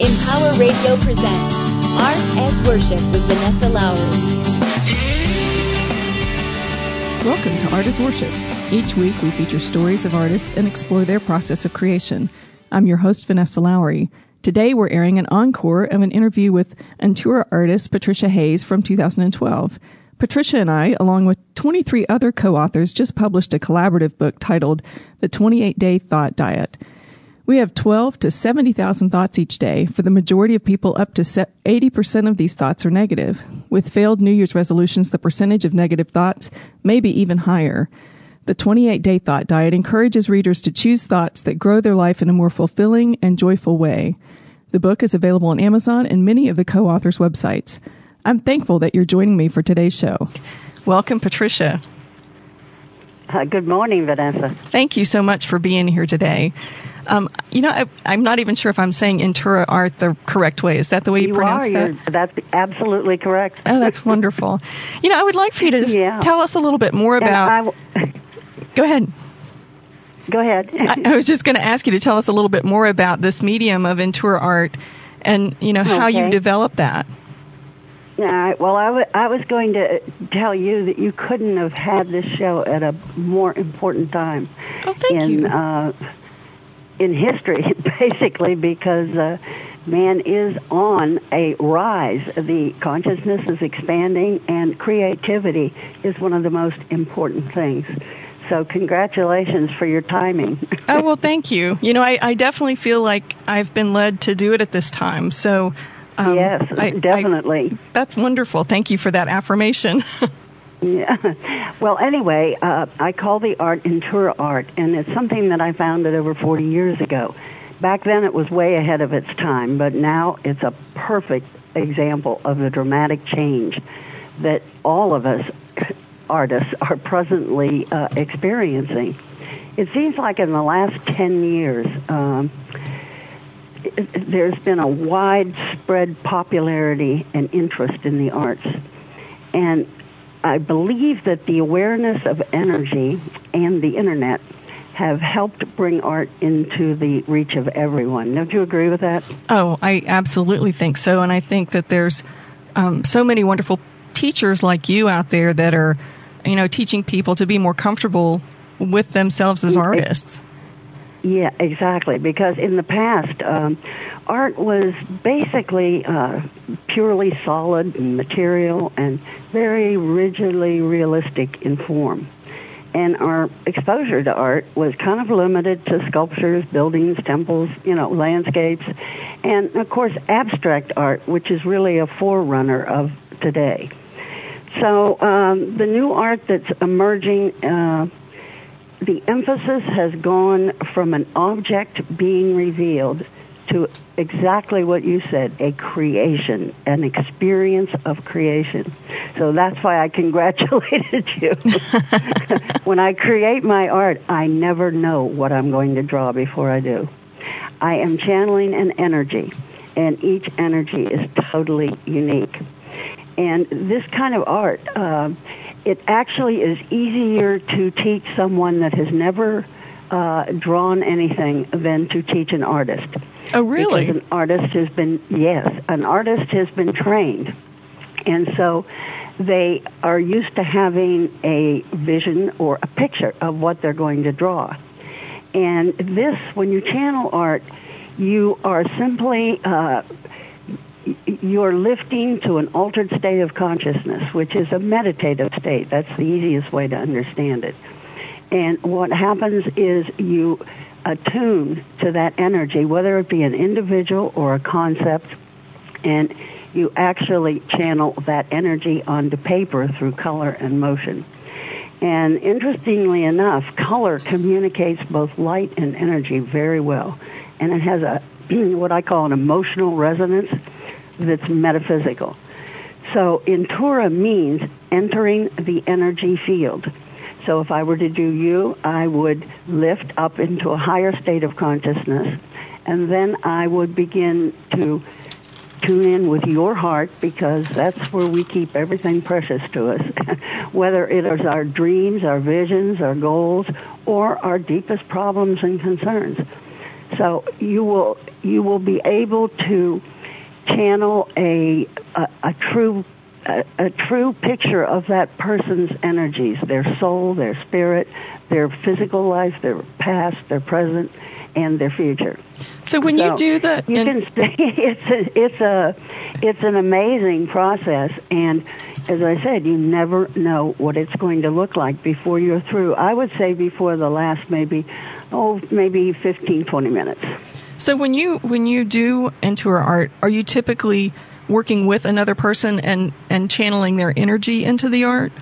Empower Radio presents Art as Worship with Vanessa Lowry. Welcome to Art as Worship. Each week we feature stories of artists and explore their process of creation. I'm your host, Vanessa Lowry. Today we're airing an encore of an interview with Intura artist Patricia Hayes from 2012. Patricia and I, along with 23 other co authors, just published a collaborative book titled The 28 Day Thought Diet. We have 12 to 70,000 thoughts each day. For the majority of people, up to 80% of these thoughts are negative. With failed New Year's resolutions, the percentage of negative thoughts may be even higher. The 28 day thought diet encourages readers to choose thoughts that grow their life in a more fulfilling and joyful way. The book is available on Amazon and many of the co authors' websites. I'm thankful that you're joining me for today's show. Welcome, Patricia. Uh, good morning, Vanessa. Thank you so much for being here today. Um, you know, I, am not even sure if I'm saying Intura art the correct way. Is that the way you, you pronounce are. that? That's absolutely correct. Oh, that's wonderful. you know, I would like for you to just yeah. tell us a little bit more about. Go ahead. Go ahead. I, I, was just going to ask you to tell us a little bit more about this medium of Intura art, and you know how okay. you developed that. Right. Well, I, w- I was going to tell you that you couldn't have had this show at a more important time. Oh, thank in, you. Uh, in history, basically, because uh, man is on a rise. The consciousness is expanding, and creativity is one of the most important things. So, congratulations for your timing. oh, well, thank you. You know, I, I, definitely feel like I've been led to do it at this time. So, um, yes, I, definitely. I, that's wonderful. Thank you for that affirmation. Yeah. Well, anyway, uh, I call the art Intura art, and it's something that I founded over 40 years ago. Back then, it was way ahead of its time, but now it's a perfect example of the dramatic change that all of us artists are presently uh, experiencing. It seems like in the last 10 years, um, there's been a widespread popularity and interest in the arts. And I believe that the awareness of energy and the internet have helped bring art into the reach of everyone. Don't you agree with that? Oh, I absolutely think so. And I think that there's um, so many wonderful teachers like you out there that are, you know, teaching people to be more comfortable with themselves as artists. Yeah, exactly. Because in the past, um, art was basically uh, purely solid and material and very rigidly realistic in form. And our exposure to art was kind of limited to sculptures, buildings, temples, you know, landscapes, and of course abstract art, which is really a forerunner of today. So um, the new art that's emerging. Uh, the emphasis has gone from an object being revealed to exactly what you said a creation, an experience of creation. So that's why I congratulated you. when I create my art, I never know what I'm going to draw before I do. I am channeling an energy, and each energy is totally unique. And this kind of art, uh, it actually is easier to teach someone that has never uh, drawn anything than to teach an artist. Oh, really? Because an artist has been, yes, an artist has been trained. And so they are used to having a vision or a picture of what they're going to draw. And this, when you channel art, you are simply uh, you're lifting to an altered state of consciousness, which is a meditative state. That's the easiest way to understand it. And what happens is you attune to that energy, whether it be an individual or a concept, and you actually channel that energy onto paper through color and motion. And interestingly enough, color communicates both light and energy very well. And it has a what I call an emotional resonance that's metaphysical. So Intura means entering the energy field. So if I were to do you, I would lift up into a higher state of consciousness, and then I would begin to tune in with your heart because that's where we keep everything precious to us, whether it is our dreams, our visions, our goals, or our deepest problems and concerns. So you will you will be able to channel a a, a true a, a, true picture of that person's energies, their soul, their spirit, their physical life, their past, their present, and their future. So when so you do that, you can stay, it's a, it's a it's an amazing process, and as I said, you never know what it's going to look like before you're through. I would say before the last maybe oh maybe 15 20 minutes. So when you when you do intuitive art, are you typically working with another person and and channeling their energy into the art?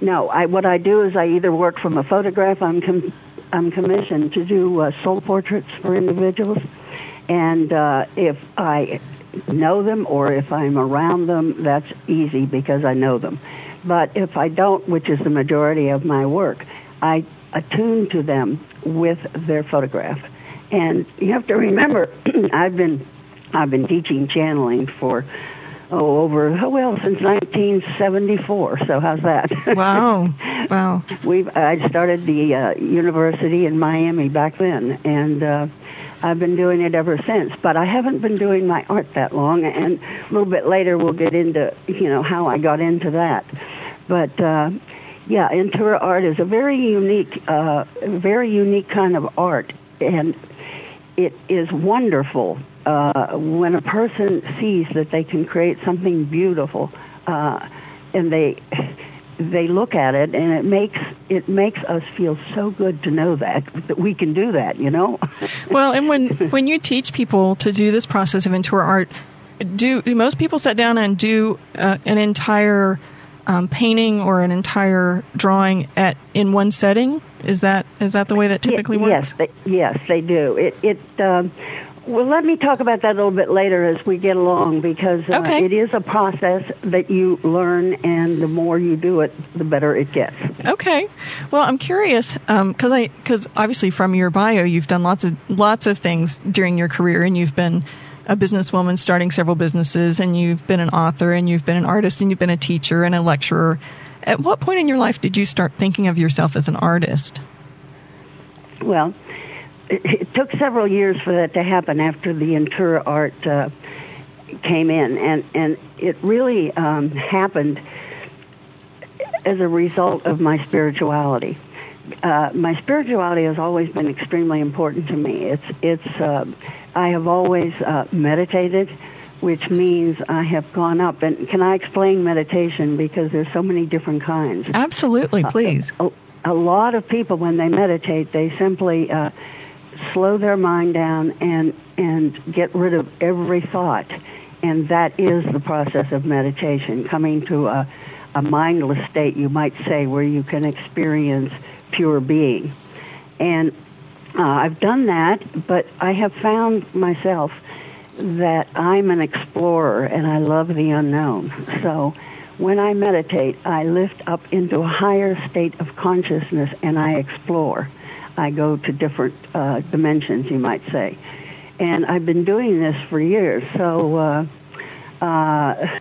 No, I what I do is I either work from a photograph. I'm com- I'm commissioned to do uh, soul portraits for individuals, and uh, if I know them or if I'm around them, that's easy because I know them. But if I don't, which is the majority of my work, I attune to them with their photograph. And you have to remember, I've been I've been teaching channeling for oh over oh, well since 1974. So how's that? Wow, wow. We've I started the uh, university in Miami back then, and uh, I've been doing it ever since. But I haven't been doing my art that long, and a little bit later we'll get into you know how I got into that. But uh, yeah, intuitive art is a very unique, uh, very unique kind of art, and it is wonderful uh, when a person sees that they can create something beautiful, uh, and they they look at it, and it makes it makes us feel so good to know that that we can do that. You know. well, and when when you teach people to do this process of intuitive art, do, do most people sit down and do uh, an entire um, painting or an entire drawing at in one setting? Is that is that the way that typically works? Yes, they, yes, they do. It it um, well, let me talk about that a little bit later as we get along because uh, okay. it is a process that you learn, and the more you do it, the better it gets. Okay. Well, I'm curious because um, I because obviously from your bio, you've done lots of lots of things during your career, and you've been a businesswoman starting several businesses, and you've been an author, and you've been an artist, and you've been a teacher and a lecturer. At what point in your life did you start thinking of yourself as an artist? Well it, took several years for that to happen after the Intura art uh, came in, and and it really um, happened as a result of my spirituality. Uh, my spirituality has always been extremely important to me. It's it's uh, I have always uh, meditated, which means I have gone up. And can I explain meditation because there's so many different kinds? Absolutely, please. A, a, lot of people when they meditate, they simply uh, slow their mind down and and get rid of every thought and that is the process of meditation coming to a, a mindless state you might say where you can experience pure being and uh, I've done that but I have found myself that I'm an explorer and I love the unknown so when I meditate, I lift up into a higher state of consciousness and I explore. I go to different uh, dimensions, you might say. And I've been doing this for years, so uh, uh,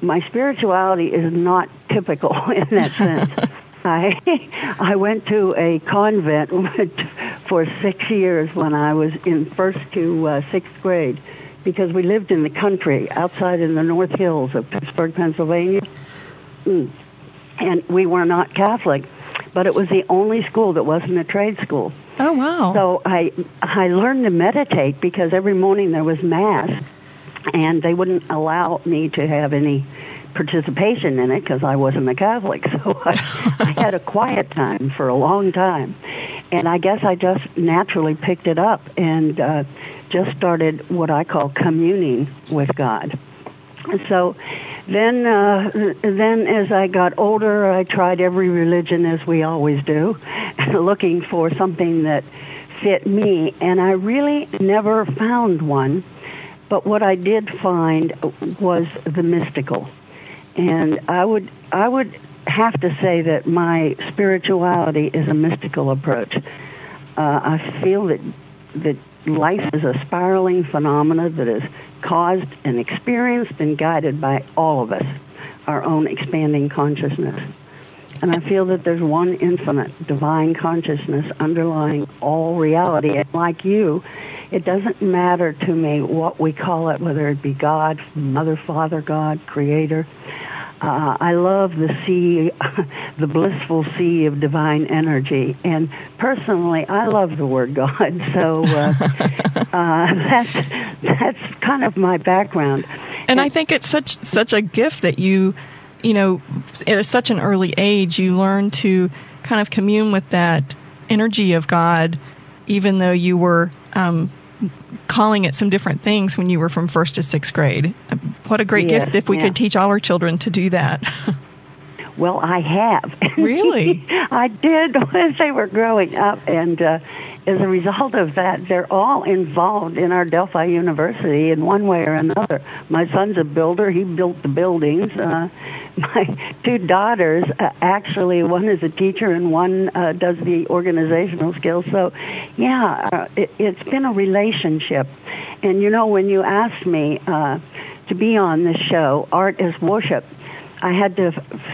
my spirituality is not typical in that sense. I I went to a convent for six years when I was in first to uh, sixth grade, because we lived in the country outside in the North Hills of Pittsburgh, Pennsylvania, mm. and we were not Catholic but it was the only school that wasn't a trade school. Oh wow! So I I learned to meditate because every morning there was mass, and they wouldn't allow me to have any participation in it because I wasn't a Catholic. So I, I had a quiet time for a long time, and I guess I just naturally picked it up and uh, just started what I call communing with God. So then, uh, then as I got older, I tried every religion as we always do, looking for something that fit me, and I really never found one. But what I did find was the mystical, and I would I would have to say that my spirituality is a mystical approach. Uh, I feel that that life is a spiraling phenomena that is caused and experienced and guided by all of us, our own expanding consciousness. And I feel that there's one infinite divine consciousness underlying all reality. And like you, it doesn't matter to me what we call it, whether it be God, Mother, Father, God, Creator. Uh, I love the sea, the blissful sea of divine energy. And personally, I love the word God. So uh, uh, that's that's kind of my background. And I think it's such such a gift that you, you know, at such an early age, you learn to kind of commune with that energy of God, even though you were um, calling it some different things when you were from first to sixth grade. What a great Yes, gift if we yeah. could teach all our children to do that. Well, I have. Really? I did as they were growing up, and uh, as a result of that, they're all involved in our Delphi University in one way or another. My son's a builder; he built the buildings. Uh, my two daughters, uh, actually, one is a teacher and one uh, does the organizational skills. So, yeah, uh, it, it's been a relationship. And you know, when you asked me uh, to be on this show, Art is Worship. I had to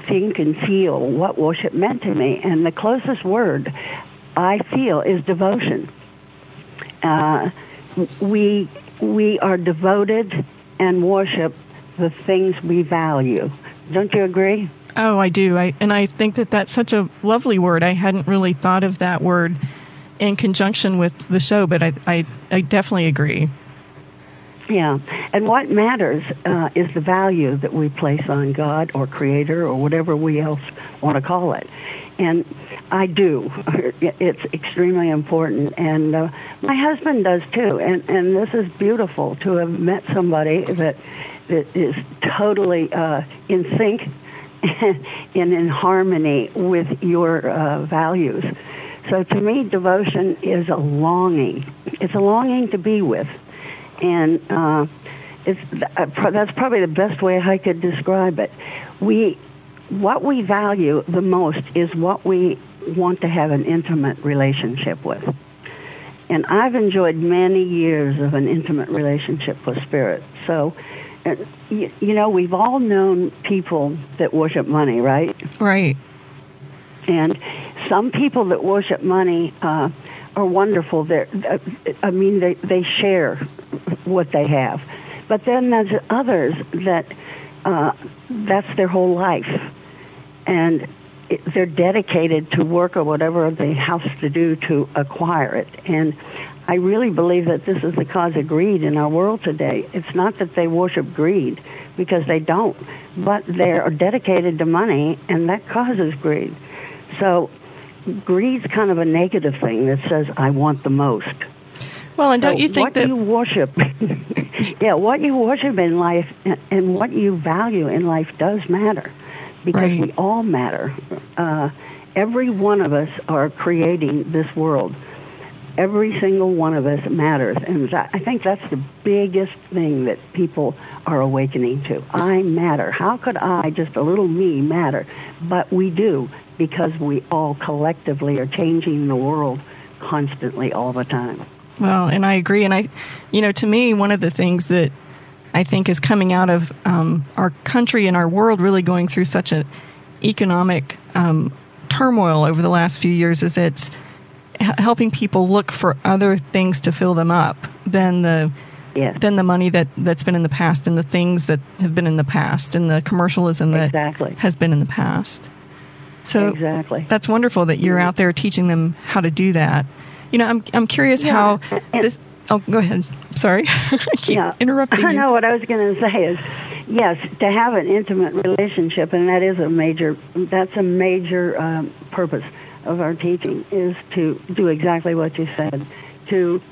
think and feel what worship meant to me, and the closest word I feel is devotion. Uh, we we are devoted and worship the things we value. Don't you agree? oh, I do. I and I think that that's such a lovely word. I hadn't really thought of that word in conjunction with the show, but I I, I definitely agree. Yeah, and what matters uh, is the value that we place on God or Creator or whatever we else want to call it. And I do. It's extremely important, and uh, my husband does too. And and this is beautiful to have met somebody that that is totally uh, in sync and in harmony with your uh, values. So to me, devotion is a longing. It's a longing to be with and uh, it's uh, that's probably the best way I could describe it. We, what we value the most is what we want to have an intimate relationship with. And I've enjoyed many years of an intimate relationship with spirit. So, uh, you, you know, we've all known people that worship money, right? Right. And some people that worship money uh, are wonderful. They're, uh, I mean, they, they share what they have. But then there's others that uh, that's their whole life. And it, they're dedicated to work or whatever they have to do to acquire it. And I really believe that this is the cause of greed in our world today. It's not that they worship greed, because they don't, but they are dedicated to money, and that causes greed. So greed's kind of a negative thing that says, I want the most. Well, and don't you think what that you worship, yeah, what you worship in life and- and what you value in life does matter, because Right. we all matter. Uh, every one of us are creating this world. Every single one of us matters, and that, I think that's the biggest thing that people are awakening to. I matter. How could I, just a little me, matter? But we do because we all collectively are changing the world constantly, all the time. Well, and I agree. And I, you know, to me, one of the things that I think is coming out of um, our country and our world really going through such an economic um, turmoil over the last few years is it's h- helping people look for other things to fill them up than the Yes. than the money that that's been in the past and the things that have been in the past and the commercialism that Exactly. has been in the past. So Exactly. that's wonderful that you're out there teaching them how to do that. You know, I'm I'm curious Yeah, how and- this. Oh, go ahead. Sorry, I keep yeah. interrupting I you. know what I was going to say is, yes, to have an intimate relationship, and that is a major. That's a major um, purpose of our teaching is to do exactly what you said, to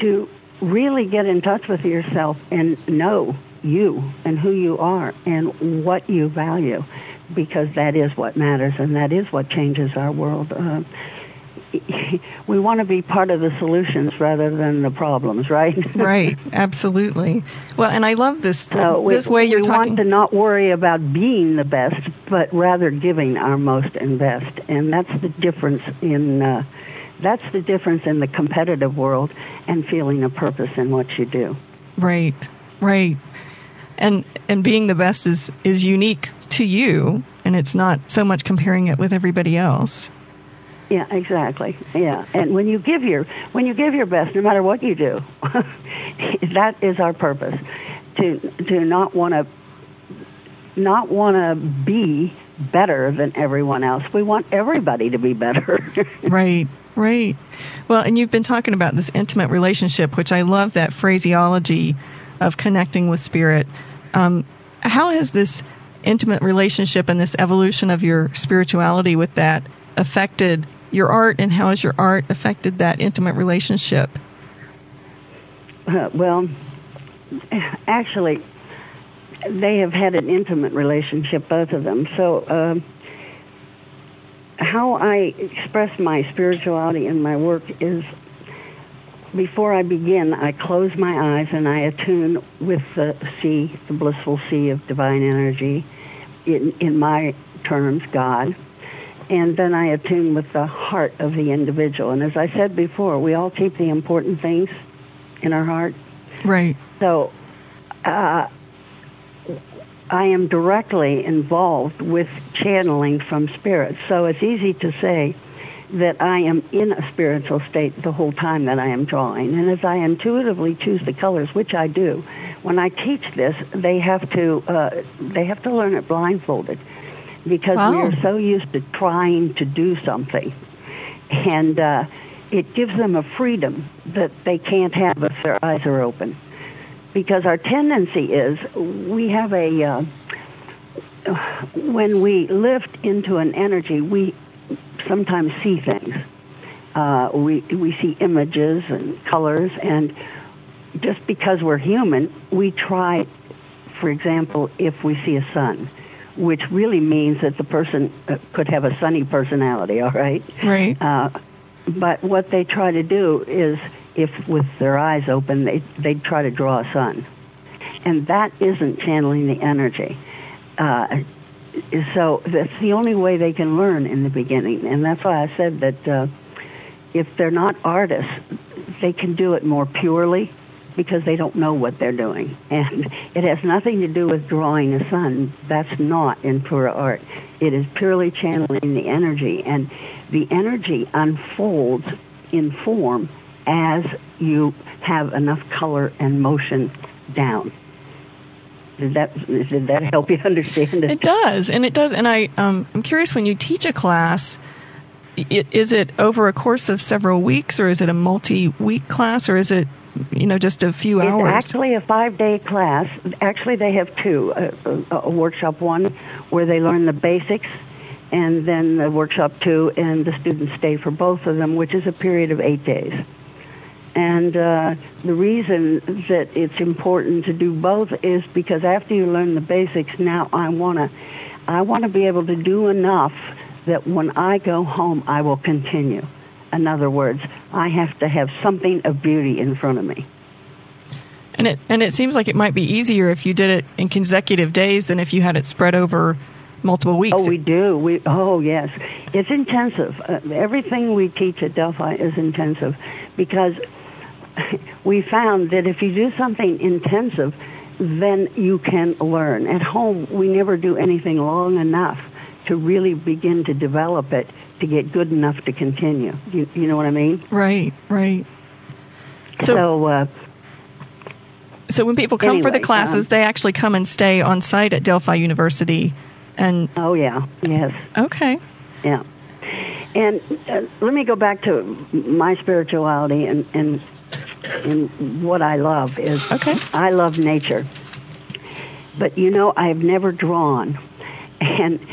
to really get in touch with yourself and know you and who you are and what you value, because that is what matters and that is what changes our world. Uh, we want to be part of the solutions rather than the problems, right? right, absolutely. Well, and I love this So we, this way you're we talking. want to not worry about being the best, but rather giving our most and best, and that's the difference in uh, that's the difference in the competitive world and feeling a purpose in what you do. Right, right. And and being the best is is unique to you, and it's not so much comparing it with everybody else. Yeah, exactly. Yeah, and when you give your when you give your best, no matter what you do, that is our purpose. To to not want to not want to be better than everyone else. We want everybody to be better. right. Right. Well, and you've been talking about this intimate relationship, which I love that phraseology of connecting with spirit. Um, how has this intimate relationship and this evolution of your spirituality with that affected your art, and how has your art affected that intimate relationship? Uh, well, actually, they have had an intimate relationship, both of them. So, uh, how I express my spirituality in my work is before I begin, I close my eyes and I attune with the sea, the blissful sea of divine energy, in, in my terms, God. And then I attune with the heart of the individual. And as I said before, we all keep the important things in our heart. Right. So uh, I am directly involved with channeling from spirit. So it's easy to say that I am in a spiritual state the whole time that I am drawing. And as I intuitively choose the colors, which I do, when I teach this, they have to uh, they have to learn it blindfolded because wow. we are so used to trying to do something, and uh, it gives them a freedom that they can't have if their eyes are open because our tendency is we have a uh, when we lift into an energy, we sometimes see things. Uh, we we see images and colors, and just because we're human, we try. For example, if we see a sun, which really means that the person uh, could have a sunny personality, all right? Right. Uh, but what they try to do is if with their eyes open, they, they'd try to draw a sun. And that isn't channeling the energy. Uh, so that's the only way they can learn in the beginning. And that's why I said that uh, if they're not artists, they can do it more purely because they don't know what they're doing. And it has nothing to do with drawing a sun. That's not Intura art. It is purely channeling the energy. And the energy unfolds in form as you have enough color and motion down. Did that did that help you understand it? It does, and it does. And I um, I'm curious when you teach a class, is it over a course of several weeks, or is it a multi-week class, or is it you know just a few hours? It's actually a five-day class. Actually, they have two: a, a, a workshop one where they learn the basics and then the workshop two, and the students stay for both of them, which is a period of eight days. And uh, the reason that it's important to do both is because after you learn the basics, now I want to, I want to be able to do enough that when I go home, I will continue. In other words, I have to have something of beauty in front of me. And it and it seems like it might be easier if you did it in consecutive days than if you had it spread over multiple weeks. Oh, we do. We oh yes, it's intensive. Uh, everything we teach at Delphi is intensive because we found that if you do something intensive, then you can learn. At home, we never do anything long enough to really begin to develop it to get good enough to continue. You, you know what I mean? Right, right. So, so, uh, so when people come anyway, for the classes, um, they actually come and stay on site at Delphi University, and oh yeah, yes, okay, yeah. And uh, let me go back to my spirituality and, and and what I love is okay. I love nature. But you know, I've never drawn. And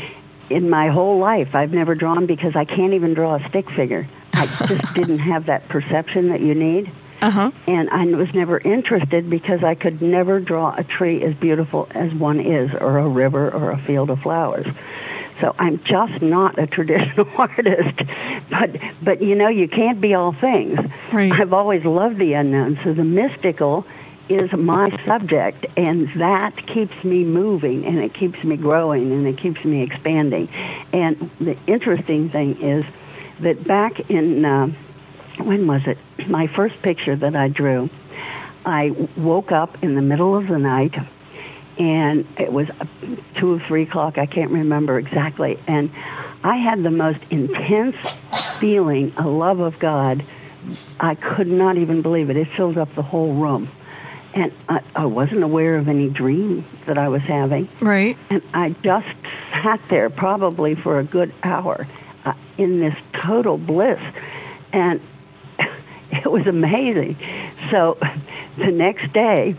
in my whole life, I've never drawn because I can't even draw a stick figure. I just didn't have that perception that you need. Uh-huh. And I was never interested because I could never draw a tree as beautiful as one is, or a river, or a field of flowers. So I'm just not a traditional artist. But but you know, you can't be all things. Right. I've always loved the unknown. So the mystical is my subject and that keeps me moving and it keeps me growing and it keeps me expanding. And the interesting thing is that back in uh, when was it? My first picture that I drew, I woke up in the middle of the night and it was two or three o'clock. I can't remember exactly. And I had the most intense feeling, a love of God. I could not even believe it. It filled up the whole room. And I, I wasn't aware of any dream that I was having. Right. And I just sat there probably for a good hour uh, in this total bliss. And it was amazing. So the next day,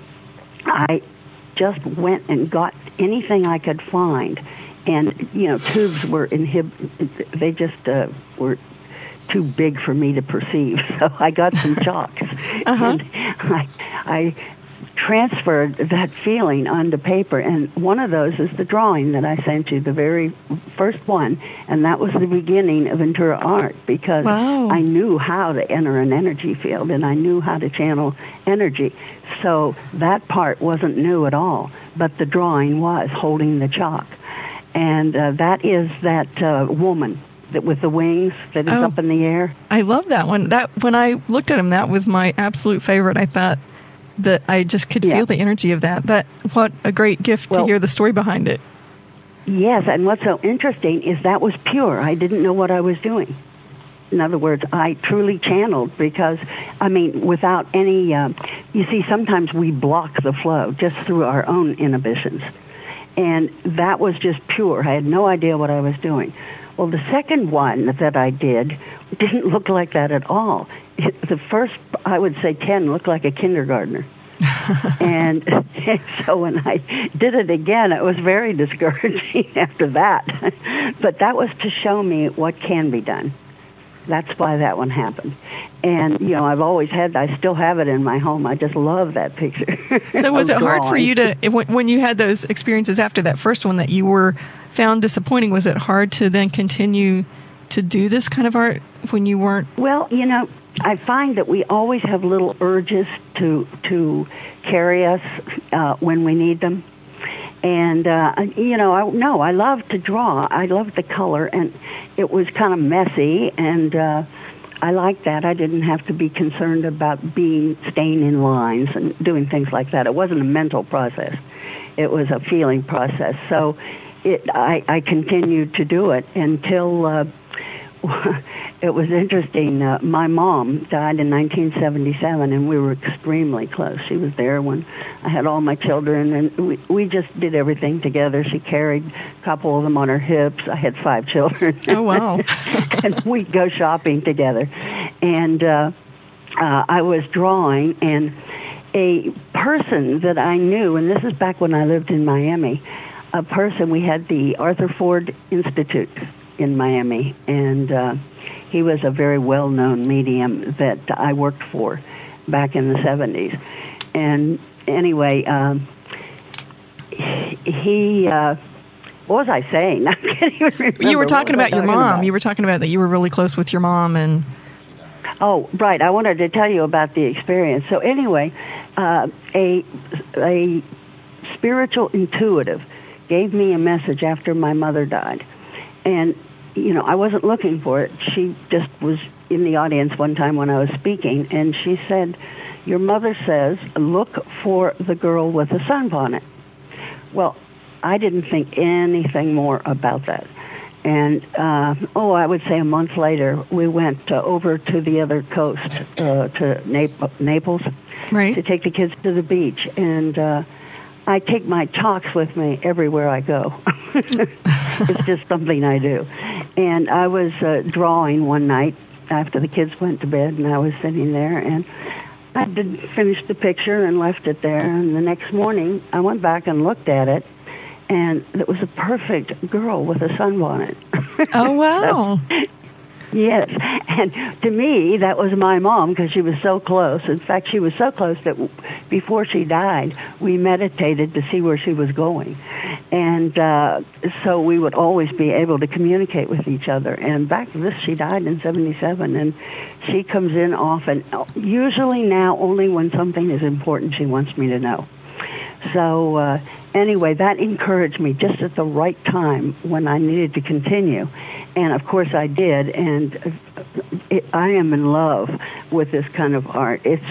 I just went and got anything I could find. And, you know, tubes were inhib, they just uh, were too big for me to perceive. So I got some chalks. Uh-huh. And I, I transferred that feeling onto paper. And one of those is the drawing that I sent you, the very first one. And that was the beginning of Intura art because Wow. I knew how to enter an energy field and I knew how to channel energy. So that part wasn't new at all, but the drawing was holding the chalk. And uh, that is that uh, woman that with the wings that is Oh. up in the air. I love that one. That when I looked at him, that was my absolute favorite. I thought that I just could Yeah. feel the energy of that. That what a great gift to hear the story behind it. Yes, and what's so interesting is that was pure. I didn't know what I was doing. In other words, I truly channeled because, I mean, without any, um, you see, sometimes we block the flow just through our own inhibitions. And that was just pure. I had no idea what I was doing. Well, the second one that I did didn't look like that at all. The first, I would say 10, looked like a kindergartner and so when I did it again, it was very discouraging after that. but that was to show me what can be done. That's why that one happened. And, you know, I've always had, I still have it in my home. I just love that picture. So was it hard for you to when you had those experiences after that first one that you were found disappointing? Was it hard to then continue to do this kind of art when you weren't? Well, you know, I find that we always have little urges to to carry us uh, when we need them. And uh, you know, I, no, I love to draw. I love the color, and it was kind of messy, and uh, I like that. I didn't have to be concerned about being staying in lines and doing things like that. It wasn't a mental process; it was a feeling process. So, it I, I continued to do it until. Uh, it was interesting. Uh, my mom died in 1977, and we were extremely close. She was there when I had all my children, and we, we just did everything together. She carried a couple of them on her hips. I had five children. Oh, wow. and we'd go shopping together. And uh, uh, I was drawing, and a person that I knew, and this is back when I lived in Miami, a person, we had the Arthur Ford Institute in Miami, and uh, he was a very well known medium that I worked for back in the 70s. And anyway, um, he, uh, what was I saying? I can't even remember. You were talking about your talking mom. about? You were talking about that you were really close with your mom, and Oh, right. I wanted to tell you about the experience. So anyway, uh, a a spiritual intuitive gave me a message after my mother died, and you know I wasn't looking for it. She just was in the audience one time when I was speaking, and she said, "Your mother says look for the girl with the sunbonnet." Well, I didn't think anything more about that. And uh, oh, I would say a month later, we went uh, over to the other coast, uh, to Nap- Naples, Right. to take the kids to the beach. And uh, I take my chalks with me everywhere I go. it's just something I do. And I was uh, drawing one night after the kids went to bed, and I was sitting there, and I did finish the picture and left it there. And the next morning, I went back and looked at it, and it was a perfect girl with a sunbonnet. oh wow, Yes, and to me that was my mom because she was so close. In fact, she was so close that before she died, we meditated to see where she was going, and uh, so we would always be able to communicate with each other. And back this, she died in '77, and she comes in often. Usually now, only when something is important, she wants me to know. So uh, anyway, that encouraged me just at the right time when I needed to continue, and of course I did. And uh, it, I am in love with this kind of art. It's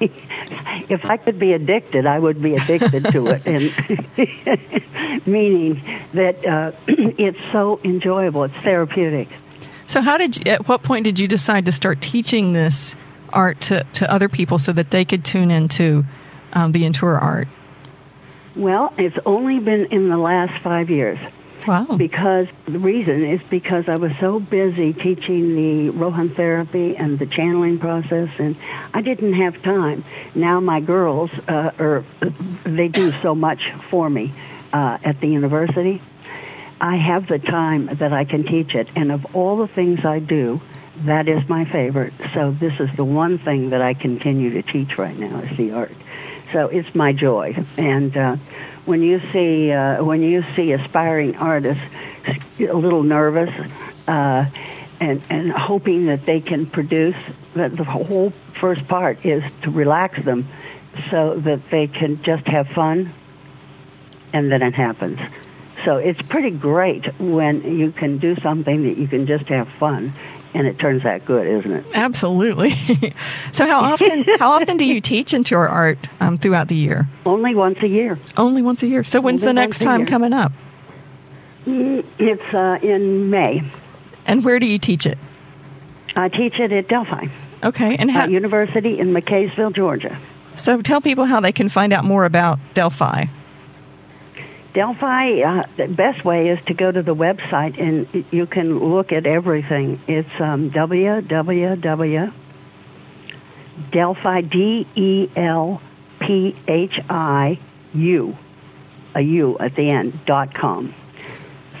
if I could be addicted, I would be addicted to it, and meaning that uh, it's so enjoyable, it's therapeutic. So, how did you, at what point did you decide to start teaching this art to, to other people so that they could tune into um, the Intura art? Well, it's only been in the last five years. Wow. Because the reason is because I was so busy teaching the Rohun therapy and the channeling process, and I didn't have time. Now my girls uh, are they do so much for me uh, at the university. I have the time that I can teach it, and of all the things I do, that is my favorite. So this is the one thing that I continue to teach right now is the art. So it's my joy, and. Uh, when you see uh, when you see aspiring artists a little nervous uh, and and hoping that they can produce that the whole first part is to relax them so that they can just have fun and then it happens so it's pretty great when you can do something that you can just have fun and it turns out good, isn't it? Absolutely. so, how often how often do you teach into Intura art um, throughout the year? Only once a year. Only once a year. So, when's Only the next time coming up? Mm, it's uh, in May. And where do you teach it? I teach it at Delphi. Okay, and how, University in McCaysville, Georgia. So, tell people how they can find out more about Delphi. Delphi, uh, the best way is to go to the website and you can look at everything. It's um, www. Delphi, D E L P H I U, a U at the end, dot com.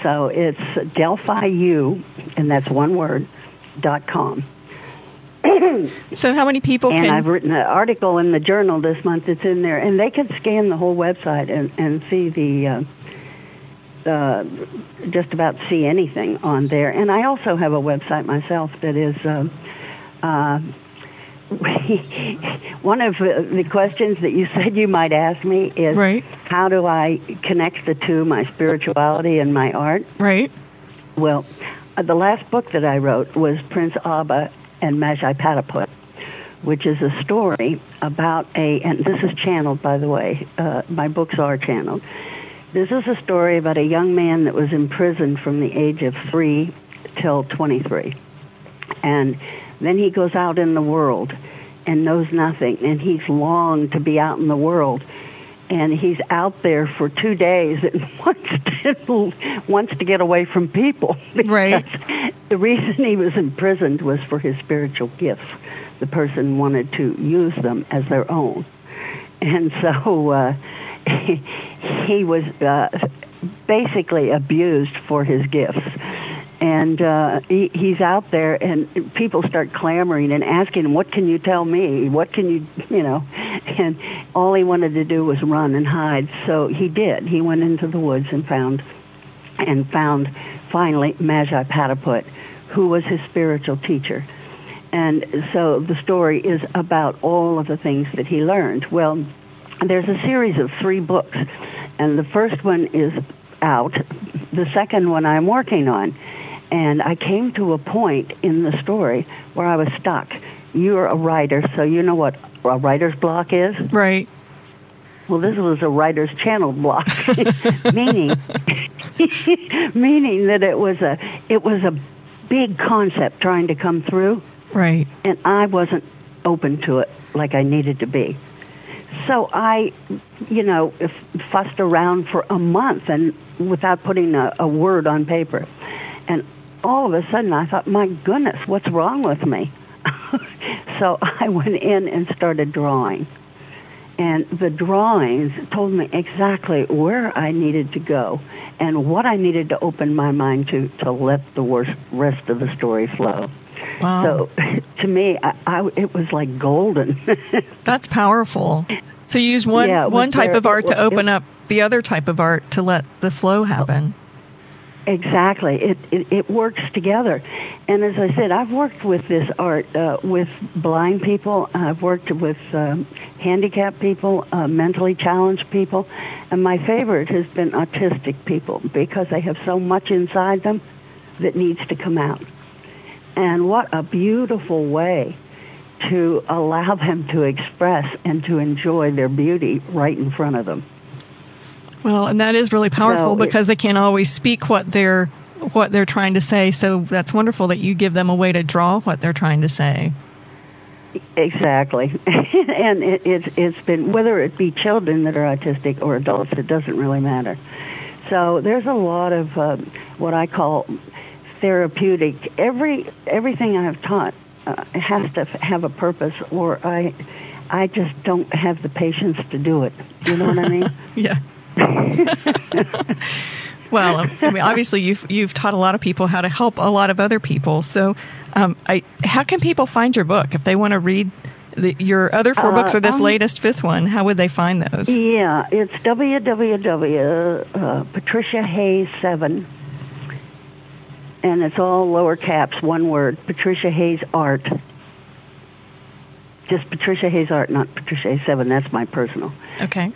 So it's Delphi U, and that's one word, dot com. so how many people and can... I've written an article in the journal this month. It's in there, and they can scan the whole website and and see the. Uh, uh, just about see anything on there, and I also have a website myself that is. Uh, uh, one of the questions that you said you might ask me is right. how do I connect the two, my spirituality and my art? Right. Well, uh, the last book that I wrote was Prince Abba and Magi Pataput, which is a story about a, and this is channeled, by the way, uh, my books are channeled. This is a story about a young man that was imprisoned from the age of three till 23. And then he goes out in the world and knows nothing, and he's longed to be out in the world. And he's out there for two days and wants to, wants to get away from people. Right. The reason he was imprisoned was for his spiritual gifts. The person wanted to use them as their own. And so uh, he was uh, basically abused for his gifts. And uh, he, he's out there, and people start clamoring and asking "What can you tell me? What can you, you know?" And all he wanted to do was run and hide. So he did. He went into the woods and found, and found finally Magi Pataput, who was his spiritual teacher. And so the story is about all of the things that he learned. Well, there's a series of three books, and the first one is out. The second one I'm working on. And I came to a point in the story where I was stuck. You're a writer, so you know what a writer's block is? Right. Well, this was a writer's channel block, meaning meaning that it was a it was a big concept trying to come through, Right. and I wasn't open to it like I needed to be. So I, you know, fussed around for a month and without putting a, a word on paper. And all of a sudden I thought, my goodness, what's wrong with me? so I went in and started drawing. And the drawings told me exactly where I needed to go and what I needed to open my mind to to let the worst, rest of the story flow. Wow. So to me, I, I, it was like golden. That's powerful. So you use one Yeah, one type very- of art to was- open up the other type of art to let the flow happen. Exactly. It, it it works together. And as I said, I've worked with this art uh, with blind people. I've worked with um, handicapped people, uh, mentally challenged people, and my favorite has been autistic people because they have so much inside them that needs to come out. And what a beautiful way to allow them to express and to enjoy their beauty right in front of them. Well, and that is really powerful so because they can't always speak what they're what they're trying to say. So that's wonderful that you give them a way to draw what they're trying to say. Exactly, and it, it's it's been whether it be children that are autistic or adults, it doesn't really matter. So there's a lot of uh, what I call therapeutic. Every everything I've taught uh, has to have a purpose, or I I just don't have the patience to do it. You know what I mean? yeah. well, I mean, obviously you've you've taught a lot of people how to help a lot of other people. So, um, I, how can people find your book if they want to read the, your other four uh, books or this um, latest fifth one? How would they find those? Yeah, it's www. Uh, Patricia Hayes seven and it's all lower caps, one word, Patricia Hayes Art. Just Patricia Hayes Art, not Patricia Hayes 7. That's my personal. Okay.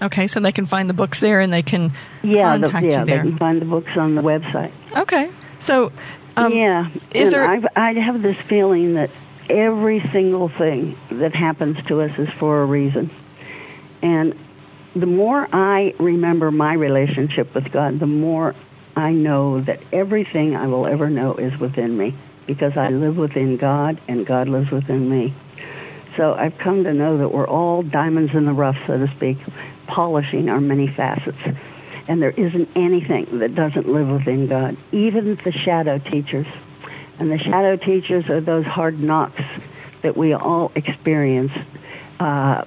Okay, so they can find the books there and they can yeah, contact the, yeah, you there. they can find the books on the website. Okay. So, um, yeah, is there... I've, I have this feeling that every single thing that happens to us is for a reason. And the more I remember my relationship with God, the more I know that everything I will ever know is within me because I live within God and God lives within me. So I've come to know that we're all diamonds in the rough, so to speak, polishing our many facets. And there isn't anything that doesn't live within God, even the shadow teachers. And the shadow teachers are those hard knocks that we all experience. Uh,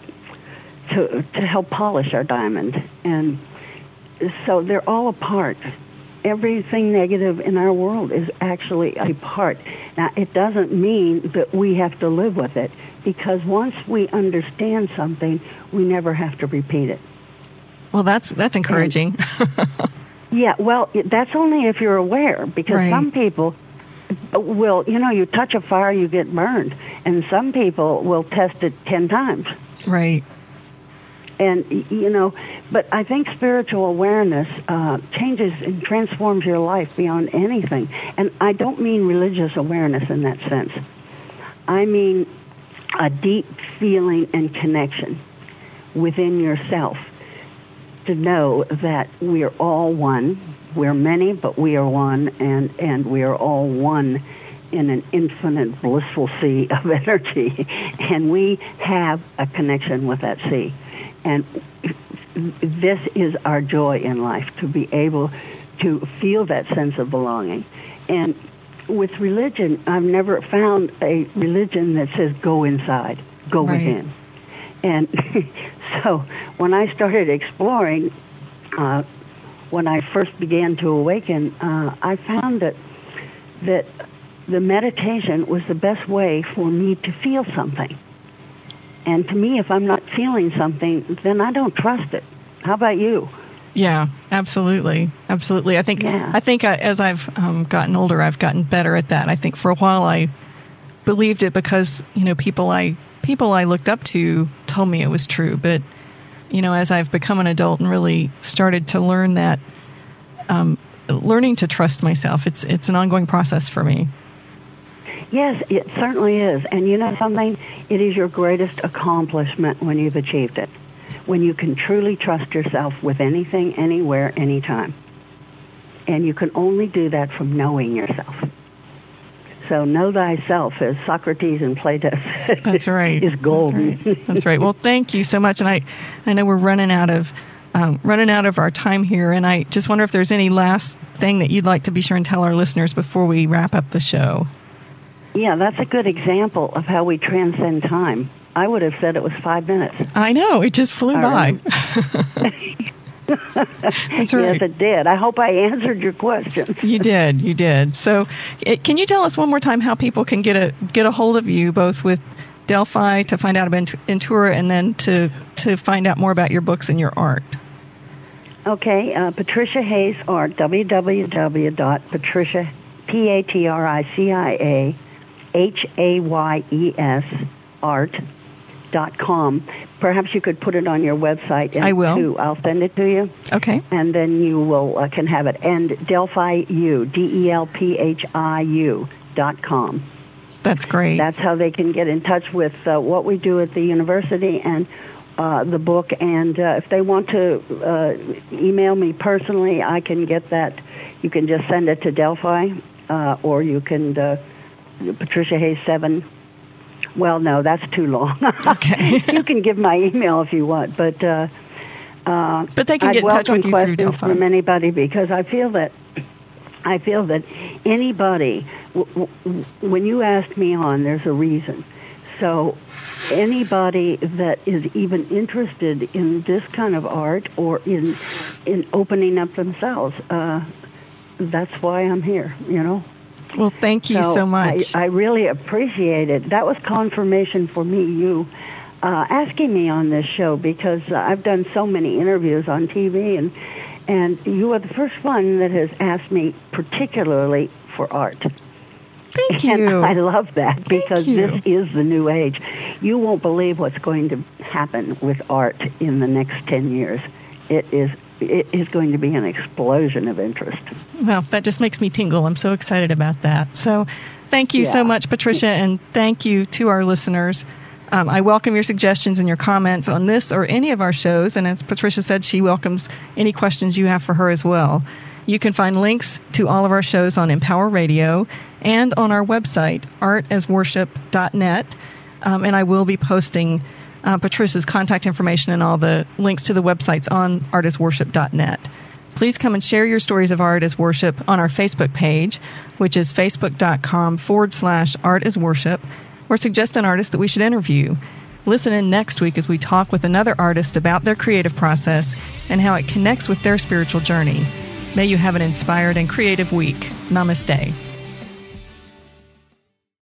to to help polish our diamond, and so they're all a part. Everything negative in our world is actually a part. Now, it doesn't mean that we have to live with it, because once we understand something, we never have to repeat it. Well, that's that's encouraging. And, yeah, well, that's only if you're aware, because right. some people will, you know, you touch a fire, you get burned, and some people will test it ten times. Right and you know but i think spiritual awareness uh, changes and transforms your life beyond anything. And i don't mean religious awareness in that sense. I mean a deep feeling and connection within yourself to know that we are all one. We're many but we are one and and we are all one in an infinite blissful sea of energy. And we have a connection with that sea and this is our joy in life to be able to feel that sense of belonging. And with religion, I've never found a religion that says go inside, go right. within. And so when I started exploring, uh, when I first began to awaken, uh, I found that that the meditation was the best way for me to feel something. And to me, if I'm not feeling something, then I don't trust it. How about you? Yeah, absolutely, absolutely. I think yeah. I think I, as I've um, gotten older, I've gotten better at that. I think for a while I believed it because you know people I people I looked up to told me it was true, but you know as I've become an adult and really started to learn that, um, learning to trust myself, it's it's an ongoing process for me. Yes, it certainly is. And you know something? It is your greatest accomplishment when you've achieved it. When you can truly trust yourself with anything, anywhere, anytime. And you can only do that from knowing yourself. So know thyself, as Socrates and Plato said. That's right. is golden. That's right. That's right. Well, thank you so much. And I, I know we're running out of um, running out of our time here, and I just wonder if there's any last thing that you'd like to be sure and tell our listeners before we wrap up the show. Yeah, that's a good example of how we transcend time. I would have said it was five minutes. I know, it just flew All by. That's right. Yes, it did. I hope I answered your question. you did. You did. So, it, can you tell us one more time how people can get a get a hold of you, both with Delphi to find out about Intura, and then to to find out more about your books and your art? Okay, uh, Patricia Hayes Art. www.patricia p a t r i c i a H A Y E S art dot com. Perhaps you could put it on your website. I will. Too. I'll send it to you. Okay. And then you will uh, can have it. And Delphi U D E L P H I U dot com. That's great. That's how they can get in touch with uh, what we do at the university and uh, the book. And uh, if they want to uh, email me personally, I can get that. You can just send it to Delphi, uh, or you can uh, Patricia Hayes seven. Well, no, that's too long. Okay. you can give my email if you want, but. Uh, uh, But they can I'd get in touch welcome with you through questions Delphi. from anybody because I feel that I feel that anybody, w- w- when you ask me on, there's a reason. So anybody that is even interested in this kind of art or in in opening up themselves, uh, that's why I'm here. You know. Well, thank you so, much. I, I really appreciate it. That was confirmation for me. You uh, asking me on this show because uh, I've done so many interviews on TV, and and you are the first one that has asked me particularly for art. thank you. And. I love that because this is the new age. You won't believe what's going to happen with art in the next 10 years. It is it is going to be an explosion of interest. Well, that just makes me tingle. I'm so excited about that. So, thank you so much, Patricia, and thank you to our listeners. Um, I welcome your suggestions and your comments on this or any of our shows. And as Patricia said, she welcomes any questions you have for her as well. You can find links to all of our shows on Empower Radio and on our website, artasworship.net. Um, and I will be posting uh, Patricia's contact information and all the links to the websites on artasworship.net. Please come and share your stories of art as worship on our Facebook page, which is facebook.com forward slash art as worship, or suggest an artist that we should interview. Listen in next week as we talk with another artist about their creative process and how it connects with their spiritual journey. May you have an inspired and creative week. Namaste.